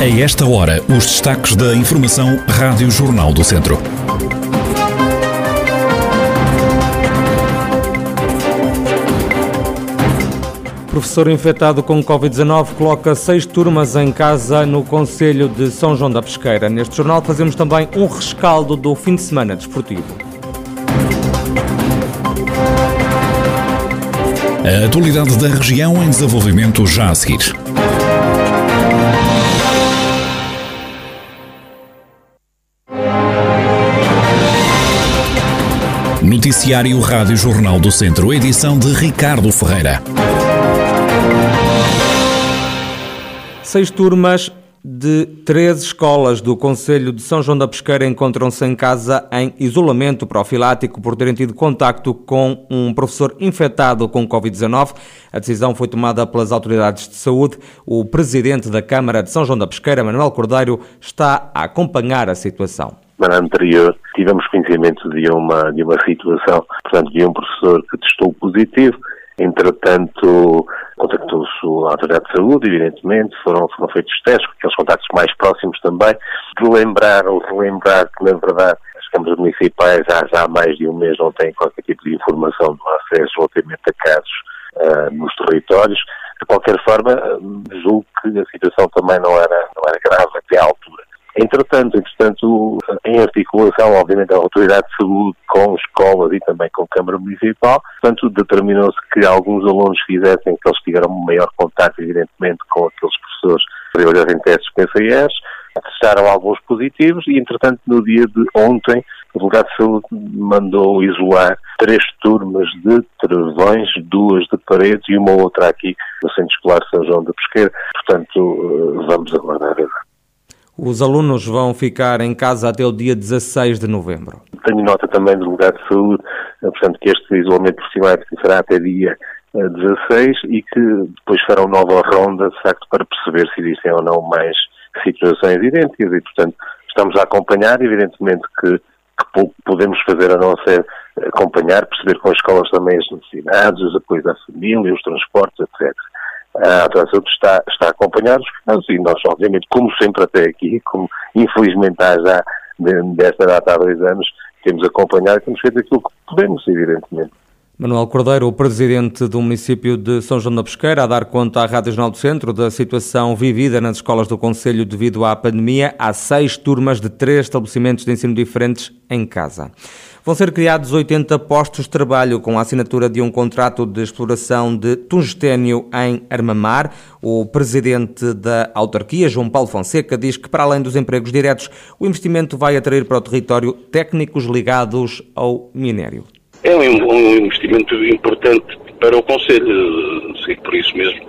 A esta hora, os destaques da Informação Rádio Jornal do Centro. Professor infectado com Covid-19 coloca seis turmas em casa no Conselho de São João da Pesqueira. Neste jornal fazemos também um rescaldo do fim de semana desportivo. A atualidade da região em desenvolvimento já a seguir. Noticiário Rádio Jornal do Centro, edição de Ricardo Ferreira. Seis turmas de três escolas do Conselho de São João da Pesqueira encontram-se em casa em isolamento profilático por terem tido contacto com um professor infectado com Covid-19. A decisão foi tomada pelas autoridades de saúde. O presidente da Câmara de São João da Pesqueira, Manuel Cordeiro, está a acompanhar a situação semana anterior tivemos conhecimento de uma, de uma situação, portanto, de um professor que testou positivo, entretanto, contactou-se a Autoridade de Saúde, evidentemente, foram, foram feitos testes, com aqueles contactos mais próximos também, de lembrar ou relembrar que, na verdade, as câmaras municipais já, já há mais de um mês não têm qualquer tipo de informação do acesso relativamente a casos uh, nos territórios. De qualquer forma, julgo que a situação também não era, não era grave até à. Entretanto, entretanto, em articulação, obviamente, a Autoridade de Saúde com escolas e também com a Câmara Municipal, portanto, determinou-se que alguns alunos fizessem, que eles tiveram maior contato, evidentemente, com aqueles professores que trabalharam em testes PCS, testaram alguns positivos e, entretanto, no dia de ontem, o Delegado de Saúde mandou isolar três turmas de travões, duas de paredes e uma outra aqui no Centro Escolar São João da Pesqueira. Portanto, eh, vamos aguardar os alunos vão ficar em casa até o dia 16 de novembro. Tenho nota também do lugar de saúde, eh, portanto, que este isolamento profilático será até dia 16 eh, e que depois farão nova ronda, de facto, para perceber se existem ou não mais situações idênticas e, portanto, estamos a acompanhar, evidentemente que, que pouco podemos fazer a não ser acompanhar, perceber com as escolas também as necessidades, os apoios à família, os transportes, etc a Autoridade está, está a acompanhar os casos e nós, obviamente, como sempre até aqui, como infelizmente há já desta data há dois anos, temos acompanhado e temos feito aquilo que podemos, evidentemente. Manuel Cordeiro, o presidente do município de São João da Pesqueira, a dar conta à Rádio Jornal do Centro da situação vivida nas escolas do Conselho devido à pandemia. Há seis turmas de três estabelecimentos de ensino diferentes em casa. Vão ser criados 80 postos de trabalho com a assinatura de um contrato de exploração de tungstênio em Armamar. O presidente da autarquia, João Paulo Fonseca, diz que, para além dos empregos diretos, o investimento vai atrair para o território técnicos ligados ao minério. É um, investimento importante para o Conselho, sei por isso mesmo,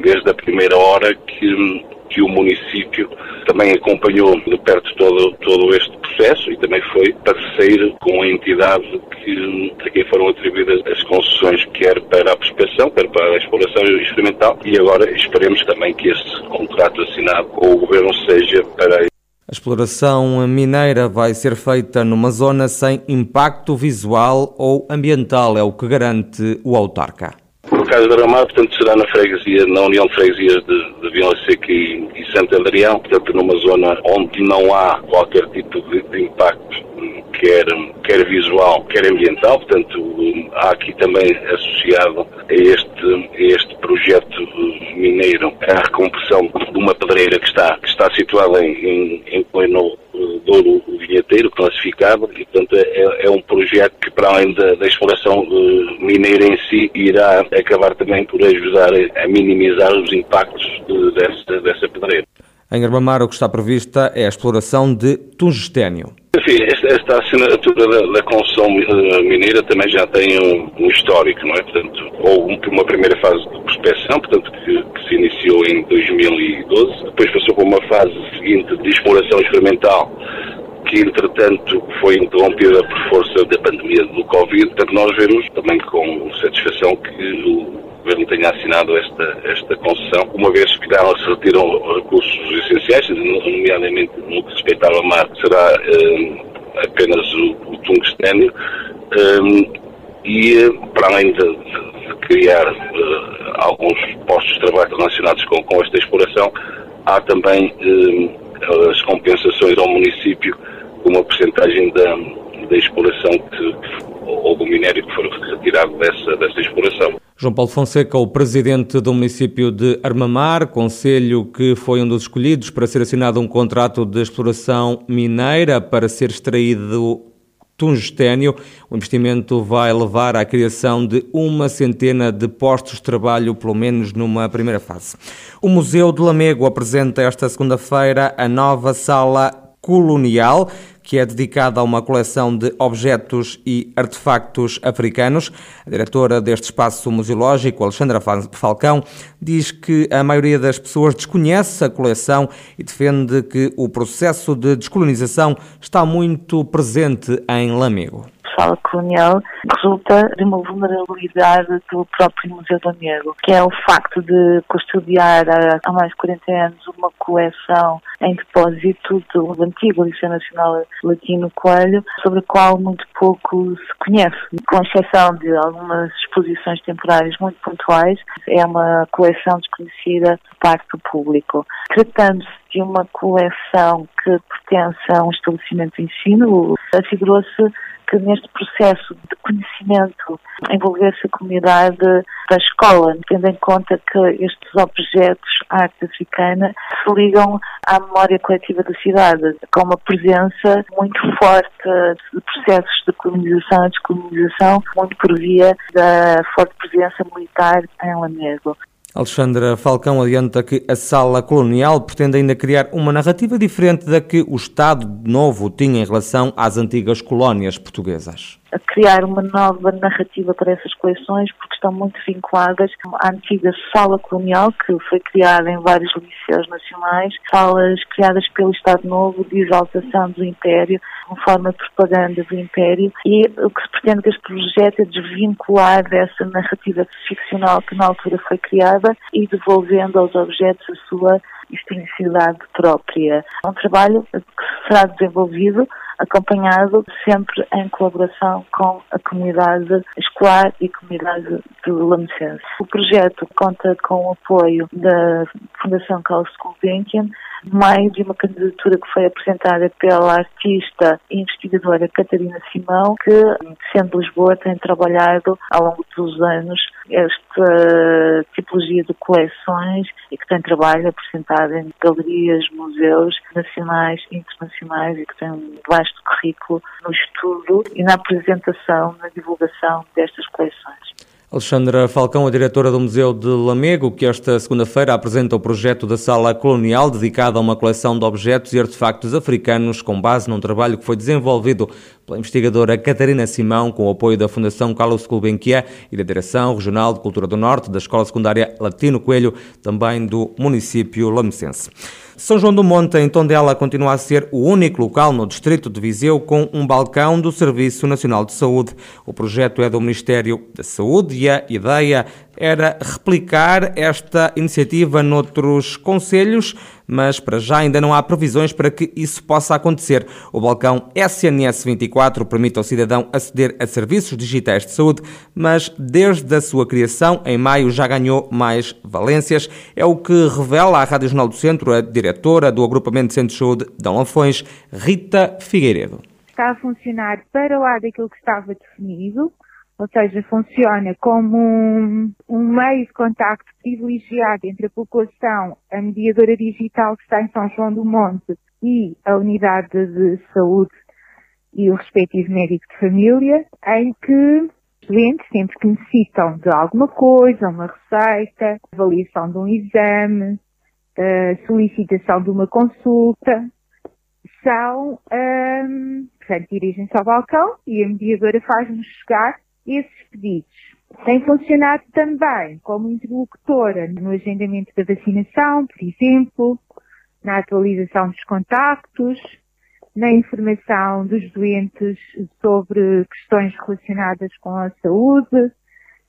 desde a primeira hora que, que o município também acompanhou de perto todo, todo este processo e também foi parceiro com a entidade que, a quem foram atribuídas as concessões, quer para a prospecção, quer para a exploração experimental, e agora esperemos também que este contrato assinado com o Governo seja para a exploração mineira vai ser feita numa zona sem impacto visual ou ambiental, é o que garante o autarca. Caso da Ramar, portanto, será na freguesia, na União de Freguesias de, de Vila Seca e, e Santo Adrião, portanto, numa zona onde não há qualquer tipo de, de impacto, quer, quer visual, quer ambiental, portanto, há aqui também associado a este, a este projeto mineiro a recompressão de uma pedreira que está, que está situada em, em, em Douro Vinheteiro, classificado, e portanto é, é, um projeto que para além da, da exploração uh, mineira em si, irá acabar também por ajudar a minimizar os impactos de, dessa, dessa pedreira. Em Armamar, o que está prevista é a exploração de tungstênio. Sim, esta, esta assinatura da, da eh, mineira também já tem um, um, histórico, não é? Portanto, houve uma primeira fase de prospecção, portanto, que, que, se iniciou em 2012, depois passou para uma fase seguinte de exploração experimental, que entretanto foi interrompida por força da pandemia do Covid. Portanto, nós vemos também com satisfação que o Governo tenha assinado esta, esta concessão, uma vez que já se retiram recursos essenciais, nomeadamente no que respeita ao mar, será um, apenas o, o tungstênio, um, e para além de, de, criar uh, alguns postos de trabalho relacionados com, com esta exploração, há também eh, as compensações ao município com uma porcentagem da, da exploração que, ou do minério que for retirado dessa, dessa exploração. João Paulo Fonseca, o presidente do município de Armamar, conselho que foi um dos escolhidos para ser assinado um contrato de exploração mineira para ser extraído tungstênio. O investimento vai levar à criação de uma centena de postos de trabalho, pelo menos numa primeira fase. O Museu de Lamego apresenta esta segunda-feira a nova sala colonial que é dedicada a uma coleção de objetos e artefactos africanos. A diretora deste espaço museológico, Alexandra Falcão, diz que a maioria das pessoas desconhece a coleção e defende que o processo de descolonização está muito presente em Lamego fala colonial resulta de uma vulnerabilidade do próprio Museu do Negro, que é o facto de custodiar há mais de 40 anos uma coleção em depósito do antigo Liceu Nacional Latino Coelho, sobre a qual muito pouco se conhece, com exceção de algumas exposições temporárias muito pontuais, é uma coleção desconhecida por parte do público. Tratando-se de uma coleção que pertence a um estabelecimento de ensino, afigurou-se que neste processo de conhecimento envolvesse a comunidade da escola, tendo em conta que estes objetos, a arte africana, se ligam à memória coletiva da cidade, com uma presença muito forte de processos de colonização e descolonização, muito por via da forte presença militar em Lamego. Alexandra Falcão adianta que a sala colonial pretende ainda criar uma narrativa diferente da que o Estado Novo tinha em relação às antigas colónias portuguesas a criar uma nova narrativa para essas coleções, porque estão muito vinculadas à antiga sala colonial, que foi criada em vários liceus nacionais, salas criadas pelo Estado Novo de exaltação do Império, como forma de propaganda do Império, e o que se pretende com este projeto é desvincular dessa narrativa ficcional que na altura foi criada e devolvendo aos objetos a sua historicidade própria. É um trabalho que será desenvolvido acompanhado sempre em colaboração com a comunidade escolar e comunidade do Lamecense. O projeto conta com o apoio da Fundação Carlos Gulbenkian, meio de uma candidatura que foi apresentada pela artista e investigadora Catarina Simão, que, sendo Lisboa, tem trabalhado ao longo dos anos esta tipologia de coleções e que tem trabalho apresentado em galerias, museus nacionais e internacionais e que tem um vasto currículo no estudo e na apresentação, na divulgação destas coleções. Alexandra Falcão, a diretora do Museu de Lamego, que esta segunda-feira apresenta o projeto da Sala Colonial, dedicada a uma coleção de objetos e artefactos africanos, com base num trabalho que foi desenvolvido pela investigadora Catarina Simão, com o apoio da Fundação Carlos Gulbenkian e da Direção Regional de Cultura do Norte, da Escola Secundária Latino Coelho, também do município lamecense. São João do Monte, em Tondela, continua a ser o único local no distrito de Viseu com um balcão do Serviço Nacional de Saúde. O projeto é do Ministério da Saúde a ideia era replicar esta iniciativa noutros conselhos, mas para já ainda não há previsões para que isso possa acontecer. O balcão SNS 24 permite ao cidadão aceder a serviços digitais de saúde, mas desde a sua criação, em maio, já ganhou mais valências. É o que revela à Rádio Jornal do Centro a diretora do Agrupamento de Centros de Saúde de Lafões, Rita Figueiredo. Está a funcionar para lá daquilo que estava definido, ou seja, funciona como um, um, meio de contacto privilegiado entre a população, a mediadora digital que está em São João do Monte e a unidade de saúde e o respectivo médico de família, em que os doentes, sempre que necessitam de alguma coisa, uma receita, avaliação de um exame, solicitação de uma consulta, são, um, portanto, dirigem-se ao balcão e a mediadora faz-nos chegar esses pedidos. Tem funcionado também como interlocutora no agendamento da vacinação, por exemplo, na atualização dos contactos, na informação dos doentes sobre questões relacionadas com a saúde,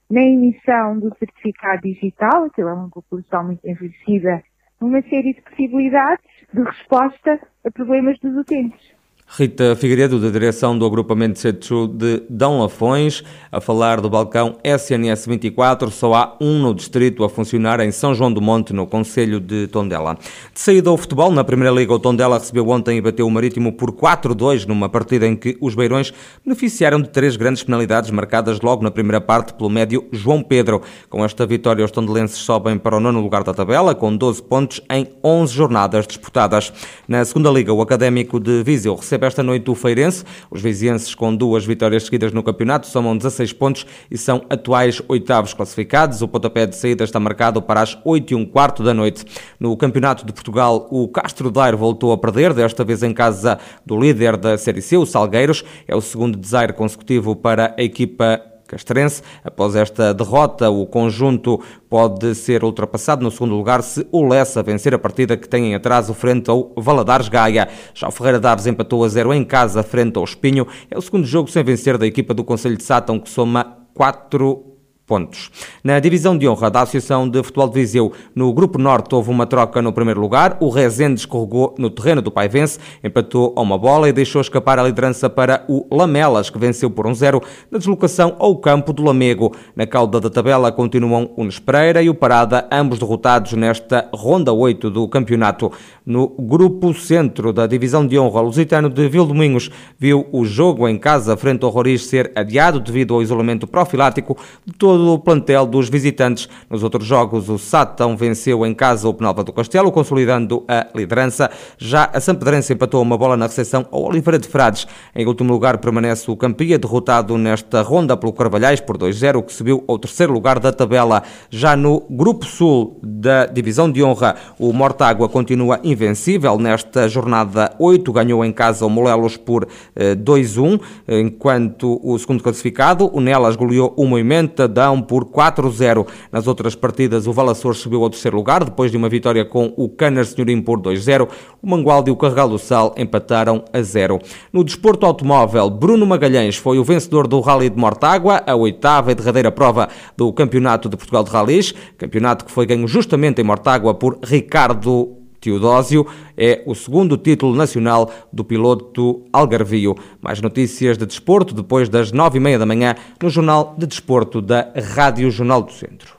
na emissão do certificado digital, que é uma população muito envelhecida, uma série de possibilidades de resposta a problemas dos utentes. Rita Figueiredo, da direção do agrupamento Setsu de Dão Lafões, a falar do balcão SNS 24, só há um no distrito a funcionar em São João do Monte, no Conselho de Tondela. De saída ao futebol, na Primeira Liga, o Tondela recebeu ontem e bateu o Marítimo por 4-2 numa partida em que os Beirões beneficiaram de três grandes penalidades marcadas logo na primeira parte pelo médio João Pedro. Com esta vitória, os tondelenses sobem para o nono lugar da tabela, com 12 pontos em 11 jornadas disputadas. Na Segunda Liga, o Académico de Viseu recebe recebe esta noite o Feirense. Os vizienses, com duas vitórias seguidas no campeonato, somam 16 pontos e são atuais oitavos classificados. O pontapé de saída está marcado para as 8 e um quarto da noite. No Campeonato de Portugal, o Castro Daire voltou a perder, desta vez em casa do líder da Série C, o Salgueiros. É o segundo desaire consecutivo para a equipa castrense. Após esta derrota, o conjunto pode ser ultrapassado no segundo lugar se o Lessa vencer a partida que tem em atraso frente ao Valadares Gaia. Já o Ferreira Daves empatou a zero em casa frente ao Espinho. É o segundo jogo sem vencer da equipa do Conselho de Sátão, que soma 4 pontos. Na divisão de honra da Associação de Futebol de Viseu, no Grupo Norte houve uma troca no primeiro lugar. O Rezende escorregou no terreno do Paivense, empatou a uma bola e deixou escapar a liderança para o Lamelas, que venceu por 1-0 na deslocação ao campo do Lamego. Na cauda da tabela continuam o Nespreira e o Parada, ambos derrotados nesta ronda 8 do campeonato. No Grupo Centro da divisão de honra, Lusitano de Vildomingos viu o jogo em casa frente ao Roriz ser adiado devido ao isolamento profilático de todo todo o plantel dos visitantes. Nos outros jogos, o Satão venceu em casa o Penalva do Castelo, consolidando a liderança. Já a Sampedrense empatou uma bola na recepção ao Oliveira de Frades. Em último lugar permanece o Campia, derrotado nesta ronda pelo Carvalhais por 2-0, que subiu ao terceiro lugar da tabela. Já no Grupo Sul da Divisão de Honra, o Mortágua continua invencível nesta jornada 8, ganhou em casa o Molelos por 2-1, eh, enquanto o segundo classificado, o Nelas, goleou o Moimenta da por 4-0. Nas outras partidas, o Valassor subiu ao terceiro lugar, depois de uma vitória com o Canar Senhorim por 2-0. O Mangualde e o Carregal do Sal empataram a 0. No desporto automóvel, Bruno Magalhães foi o vencedor do Rally de Mortágua, a oitava e derradeira prova do Campeonato de Portugal de Rallys, campeonato que foi ganho justamente em Mortágua por Ricardo Teodósio é o segundo título nacional do piloto Algarvio. Mais notícias de desporto depois das nove e meia da manhã no Jornal de Desporto da Rádio Jornal do Centro.